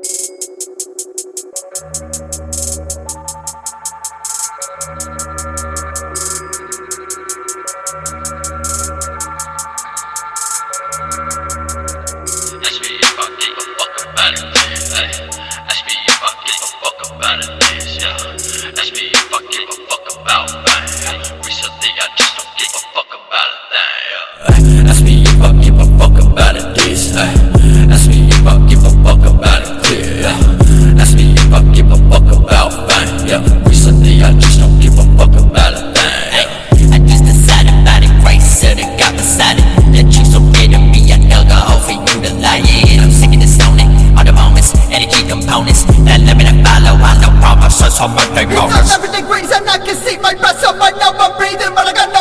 Thank you. Stop everything reason I can see my breath, so I know I'm breathing, but I got